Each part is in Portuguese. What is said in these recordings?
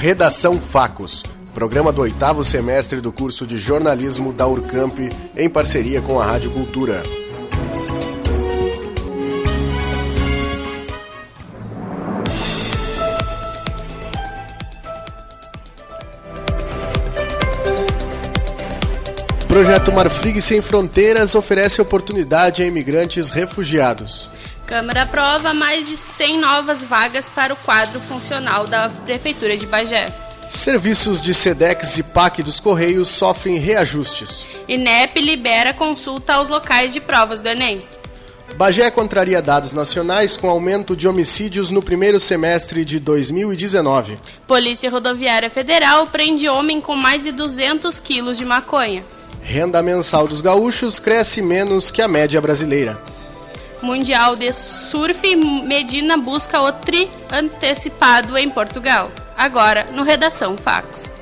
Redação Facos, programa do oitavo semestre do curso de jornalismo da Urcamp, em parceria com a Rádio Cultura. Projeto Marfrig Sem Fronteiras oferece oportunidade a imigrantes refugiados. Câmara aprova mais de 100 novas vagas para o quadro funcional da Prefeitura de Bagé. Serviços de SEDEX e PAC dos Correios sofrem reajustes. INEP libera consulta aos locais de provas do Enem. Bagé contraria dados nacionais com aumento de homicídios no primeiro semestre de 2019. Polícia Rodoviária Federal prende homem com mais de 200 quilos de maconha. Renda mensal dos gaúchos cresce menos que a média brasileira. Mundial de Surf, Medina busca o tri antecipado em Portugal. Agora, no Redação Fax.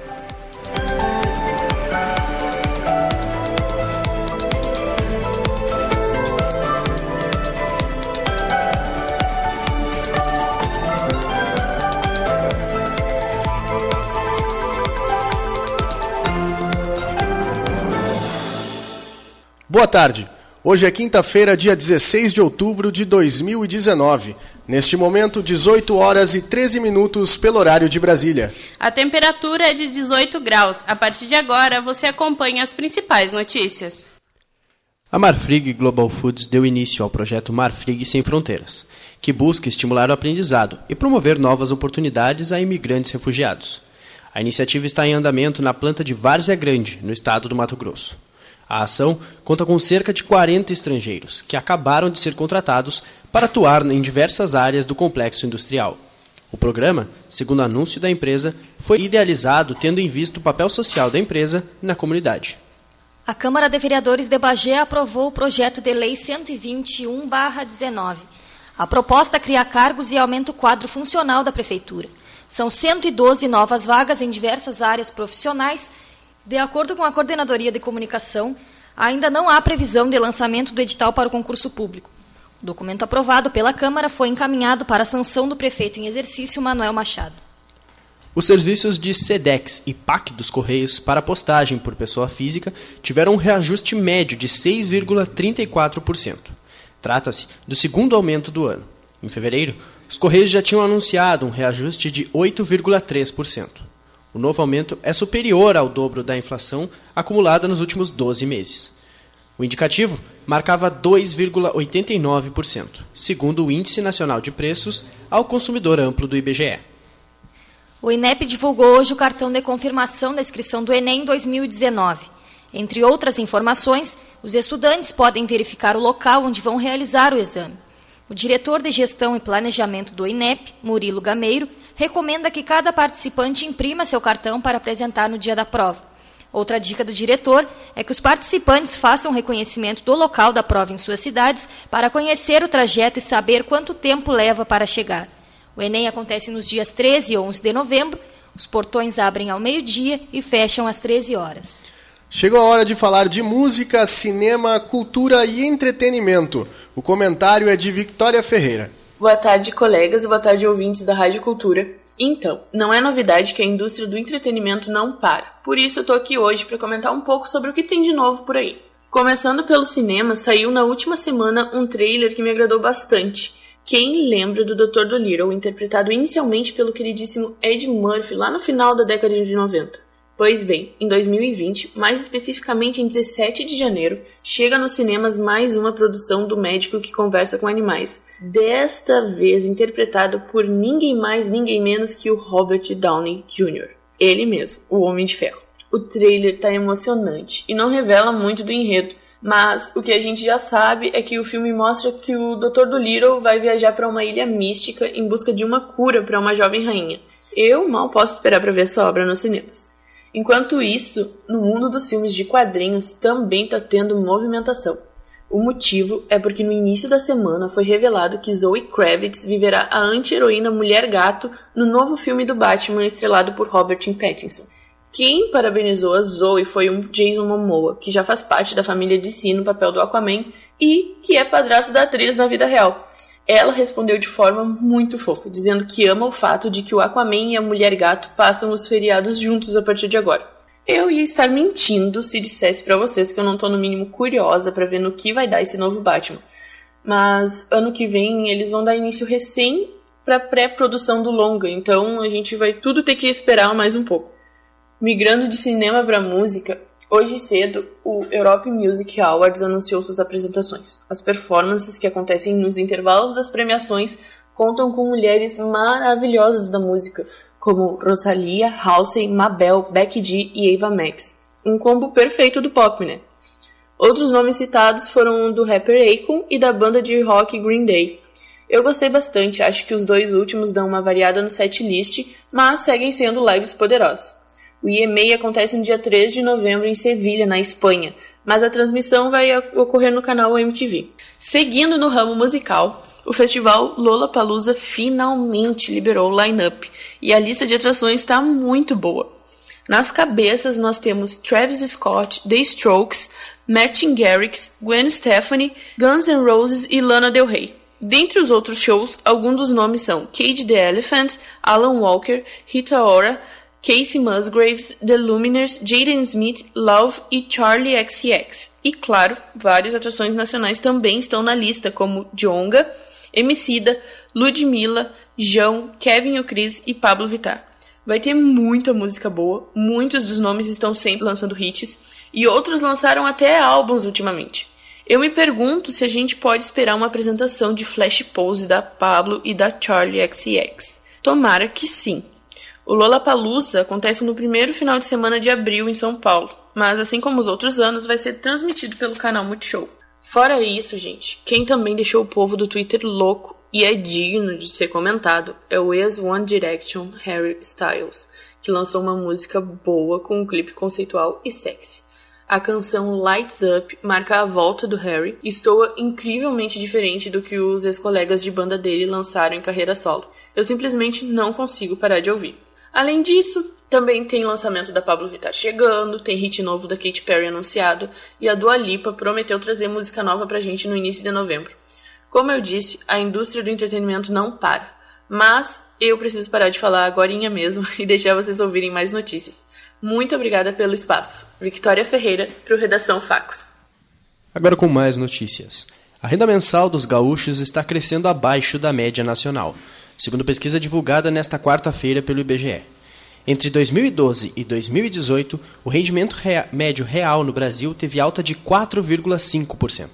Boa tarde. Hoje é quinta-feira, dia 16 de outubro de 2019. Neste momento, 18 horas e 13 minutos pelo horário de Brasília. A temperatura é de 18 graus. A partir de agora, você acompanha as principais notícias. A Marfrig Global Foods deu início ao projeto Marfrig Sem Fronteiras, que busca estimular o aprendizado e promover novas oportunidades a imigrantes refugiados. A iniciativa está em andamento na planta de Várzea Grande, no estado do Mato Grosso. A ação conta com cerca de 40 estrangeiros, que acabaram de ser contratados para atuar em diversas áreas do complexo industrial. O programa, segundo anúncio da empresa, foi idealizado tendo em vista o papel social da empresa na comunidade. A Câmara de Vereadores de Bagé aprovou o projeto de lei 121/19. A proposta cria cargos e aumenta o quadro funcional da prefeitura. São 112 novas vagas em diversas áreas profissionais de acordo com a Coordenadoria de Comunicação, ainda não há previsão de lançamento do edital para o concurso público. O documento aprovado pela Câmara foi encaminhado para a sanção do prefeito em exercício, Manuel Machado. Os serviços de SEDEX e PAC dos Correios para postagem por pessoa física tiveram um reajuste médio de 6,34%. Trata-se do segundo aumento do ano. Em fevereiro, os Correios já tinham anunciado um reajuste de 8,3%. O novo aumento é superior ao dobro da inflação acumulada nos últimos 12 meses. O indicativo marcava 2,89%, segundo o Índice Nacional de Preços ao Consumidor Amplo do IBGE. O INEP divulgou hoje o cartão de confirmação da inscrição do Enem 2019. Entre outras informações, os estudantes podem verificar o local onde vão realizar o exame. O diretor de Gestão e Planejamento do INEP, Murilo Gameiro, recomenda que cada participante imprima seu cartão para apresentar no dia da prova. Outra dica do diretor é que os participantes façam reconhecimento do local da prova em suas cidades para conhecer o trajeto e saber quanto tempo leva para chegar. O Enem acontece nos dias 13 e 11 de novembro. Os portões abrem ao meio-dia e fecham às 13 horas. Chegou a hora de falar de música, cinema, cultura e entretenimento. O comentário é de Victoria Ferreira. Boa tarde, colegas, boa tarde, ouvintes da Rádio Cultura. Então, não é novidade que a indústria do entretenimento não para. Por isso, eu tô aqui hoje para comentar um pouco sobre o que tem de novo por aí. Começando pelo cinema, saiu na última semana um trailer que me agradou bastante. Quem lembra do Dr. Dolittle, interpretado inicialmente pelo queridíssimo Ed Murphy lá no final da década de 90? Pois bem, em 2020, mais especificamente em 17 de janeiro, chega nos cinemas mais uma produção do médico que conversa com animais, desta vez interpretado por ninguém mais, ninguém menos que o Robert Downey Jr., ele mesmo, o Homem de Ferro. O trailer tá emocionante e não revela muito do enredo, mas o que a gente já sabe é que o filme mostra que o Dr. Dolittle vai viajar para uma ilha mística em busca de uma cura para uma jovem rainha. Eu mal posso esperar para ver essa obra nos cinemas. Enquanto isso, no mundo dos filmes de quadrinhos também está tendo movimentação. O motivo é porque no início da semana foi revelado que Zoe Kravitz viverá a anti-heroína Mulher Gato no novo filme do Batman estrelado por Robert Pattinson. Quem parabenizou a Zoe foi um Jason Momoa, que já faz parte da família DC no papel do Aquaman e que é padrasto da atriz na vida real. Ela respondeu de forma muito fofa, dizendo que ama o fato de que o Aquaman e a Mulher Gato passam os feriados juntos a partir de agora. Eu ia estar mentindo se dissesse para vocês que eu não tô no mínimo curiosa para ver no que vai dar esse novo Batman. Mas ano que vem eles vão dar início recém para pré-produção do longa, então a gente vai tudo ter que esperar mais um pouco. Migrando de cinema para música, hoje cedo o Europe Music Awards anunciou suas apresentações. As performances que acontecem nos intervalos das premiações contam com mulheres maravilhosas da música, como Rosalia, Halsey, Mabel, Becky G e Ava Max. Um combo perfeito do pop, né? Outros nomes citados foram do rapper Akon e da banda de rock Green Day. Eu gostei bastante, acho que os dois últimos dão uma variada no setlist, mas seguem sendo lives poderosos. O EMA acontece no dia 3 de novembro em Sevilha, na Espanha, mas a transmissão vai ocorrer no canal MTV. Seguindo no ramo musical, o festival Lollapalooza finalmente liberou o line-up e a lista de atrações está muito boa. Nas cabeças nós temos Travis Scott, The Strokes, Martin Garrix, Gwen Stefani, Guns N' Roses e Lana Del Rey. Dentre os outros shows, alguns dos nomes são Cage the Elephant, Alan Walker, Rita Ora, Casey Musgraves, The Luminers, Jaden Smith, Love e Charlie XCX. E claro, várias atrações nacionais também estão na lista, como Jonga, Emicida, Ludmilla, João, Kevin O'Cris e Pablo Vittar. Vai ter muita música boa, muitos dos nomes estão sempre lançando hits e outros lançaram até álbuns ultimamente. Eu me pergunto se a gente pode esperar uma apresentação de Flash Pose da Pablo e da Charlie XCX. Tomara que sim. O Lollapalooza acontece no primeiro final de semana de abril em São Paulo, mas assim como os outros anos, vai ser transmitido pelo canal Multishow. Fora isso, gente, quem também deixou o povo do Twitter louco e é digno de ser comentado é o ex One Direction Harry Styles, que lançou uma música boa com um clipe conceitual e sexy. A canção Lights Up marca a volta do Harry e soa incrivelmente diferente do que os ex-colegas de banda dele lançaram em carreira solo. Eu simplesmente não consigo parar de ouvir. Além disso, também tem lançamento da Pablo Vittar chegando, tem hit novo da Katy Perry anunciado e a Dua Lipa prometeu trazer música nova pra gente no início de novembro. Como eu disse, a indústria do entretenimento não para, mas eu preciso parar de falar agora mesmo e deixar vocês ouvirem mais notícias. Muito obrigada pelo espaço. Victoria Ferreira, para o Redação Facos. Agora com mais notícias. A renda mensal dos gaúchos está crescendo abaixo da média nacional, segundo pesquisa divulgada nesta quarta-feira pelo IBGE. Entre 2012 e 2018, o rendimento rea médio real no Brasil teve alta de 4,5%.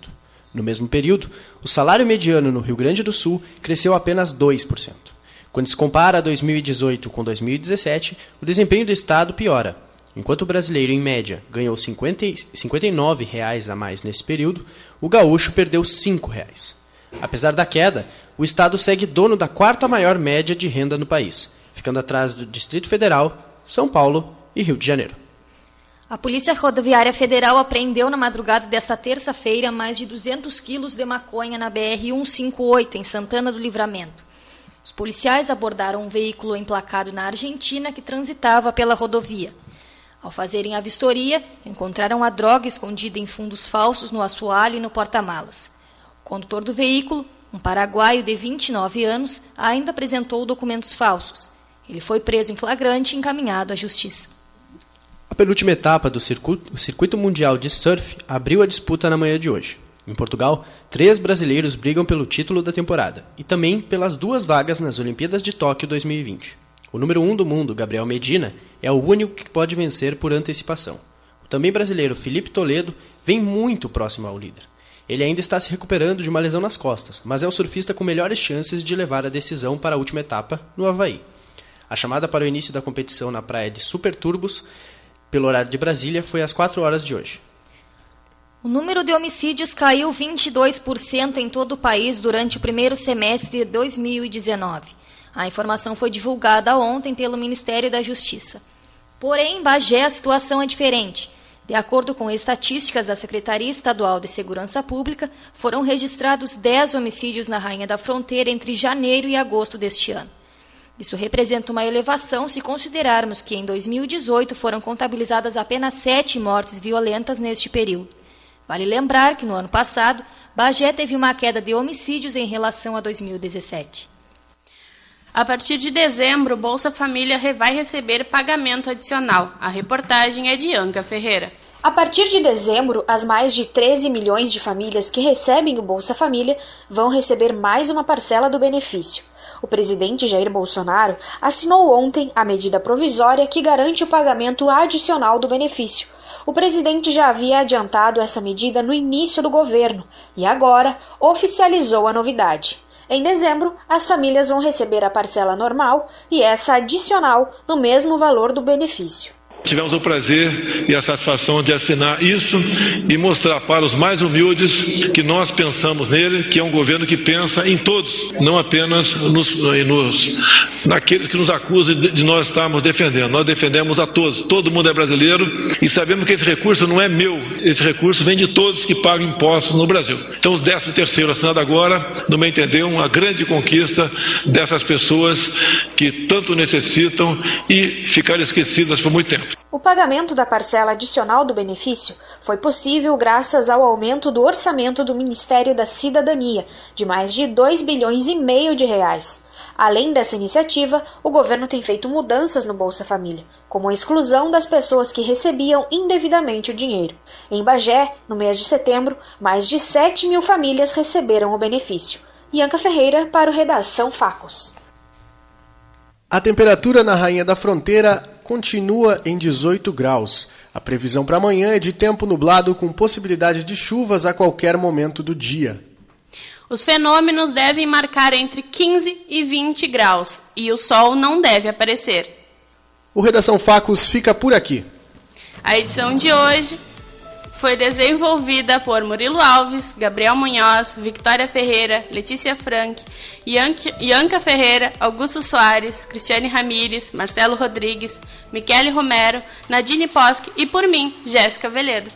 No mesmo período, o salário mediano no Rio Grande do Sul cresceu apenas 2%. Quando se compara 2018 com 2017, o desempenho do Estado piora. Enquanto o brasileiro, em média, ganhou 59 reais a mais nesse período, o gaúcho perdeu 5 reais. Apesar da queda, o Estado segue dono da quarta maior média de renda no país, ficando atrás do Distrito Federal, São Paulo e Rio de Janeiro. A Polícia Rodoviária Federal apreendeu na madrugada desta terça-feira mais de 200 quilos de maconha na BR-158, em Santana do Livramento. Os policiais abordaram um veículo emplacado na Argentina que transitava pela rodovia. Ao fazerem a vistoria, encontraram a droga escondida em fundos falsos no assoalho e no porta-malas. O condutor do veículo, um paraguaio de 29 anos, ainda apresentou documentos falsos. Ele foi preso em flagrante e encaminhado à justiça. A penúltima etapa do circuito, circuito Mundial de Surf abriu a disputa na manhã de hoje. Em Portugal, três brasileiros brigam pelo título da temporada e também pelas duas vagas nas Olimpíadas de Tóquio 2020. O número um do mundo, Gabriel Medina, é o único que pode vencer por antecipação. O também brasileiro Felipe Toledo vem muito próximo ao líder. Ele ainda está se recuperando de uma lesão nas costas, mas é o surfista com melhores chances de levar a decisão para a última etapa, no Havaí. A chamada para o início da competição na praia de Super Turbos, pelo horário de Brasília, foi às 4 horas de hoje. O número de homicídios caiu 22% em todo o país durante o primeiro semestre de 2019. A informação foi divulgada ontem pelo Ministério da Justiça. Porém, em Bagé a situação é diferente. De acordo com estatísticas da Secretaria Estadual de Segurança Pública, foram registrados 10 homicídios na Rainha da Fronteira entre janeiro e agosto deste ano. Isso representa uma elevação se considerarmos que em 2018 foram contabilizadas apenas sete mortes violentas neste período. Vale lembrar que no ano passado Bagé teve uma queda de homicídios em relação a 2017. A partir de dezembro, Bolsa Família vai receber pagamento adicional. A reportagem é de Anca Ferreira. A partir de dezembro, as mais de 13 milhões de famílias que recebem o Bolsa Família vão receber mais uma parcela do benefício. O presidente Jair Bolsonaro assinou ontem a medida provisória que garante o pagamento adicional do benefício. O presidente já havia adiantado essa medida no início do governo e agora oficializou a novidade. Em dezembro, as famílias vão receber a parcela normal e essa adicional no mesmo valor do benefício. Tivemos o prazer e a satisfação de assinar isso e mostrar para os mais humildes que nós pensamos nele, que é um governo que pensa em todos, não apenas nos, nos naqueles que nos acusam de, de nós estarmos defendendo. Nós defendemos a todos. Todo mundo é brasileiro e sabemos que esse recurso não é meu. Esse recurso vem de todos que pagam impostos no Brasil. Então, o 13 terceiro assinado agora, no meu entender, uma grande conquista dessas pessoas que tanto necessitam e ficaram esquecidas por muito tempo. O pagamento da parcela adicional do benefício foi possível graças ao aumento do orçamento do Ministério da Cidadania, de mais de 2 bilhões e meio de reais. Além dessa iniciativa, o governo tem feito mudanças no Bolsa Família, como a exclusão das pessoas que recebiam indevidamente o dinheiro. Em Bagé, no mês de setembro, mais de 7 mil famílias receberam o benefício. Ianca Ferreira para o Redação Facos. A temperatura na Rainha da Fronteira continua em 18 graus. A previsão para amanhã é de tempo nublado com possibilidade de chuvas a qualquer momento do dia. Os fenômenos devem marcar entre 15 e 20 graus e o sol não deve aparecer. O Redação Facos fica por aqui. A edição de hoje foi desenvolvida por Murilo Alves, Gabriel Munhoz, Victoria Ferreira, Letícia Frank, Ianca Ferreira, Augusto Soares, Cristiane Ramires, Marcelo Rodrigues, Michele Romero, Nadine Posque e por mim, Jéssica Veledo.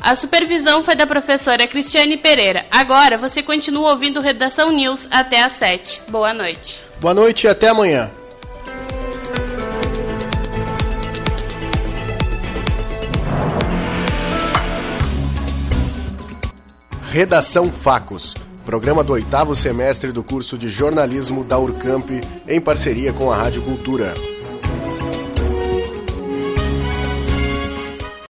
A supervisão foi da professora Cristiane Pereira. Agora você continua ouvindo Redação News até às 7. Boa noite. Boa noite e até amanhã. Redação Facos, programa do oitavo semestre do curso de jornalismo da Urcamp, em parceria com a Rádio Cultura.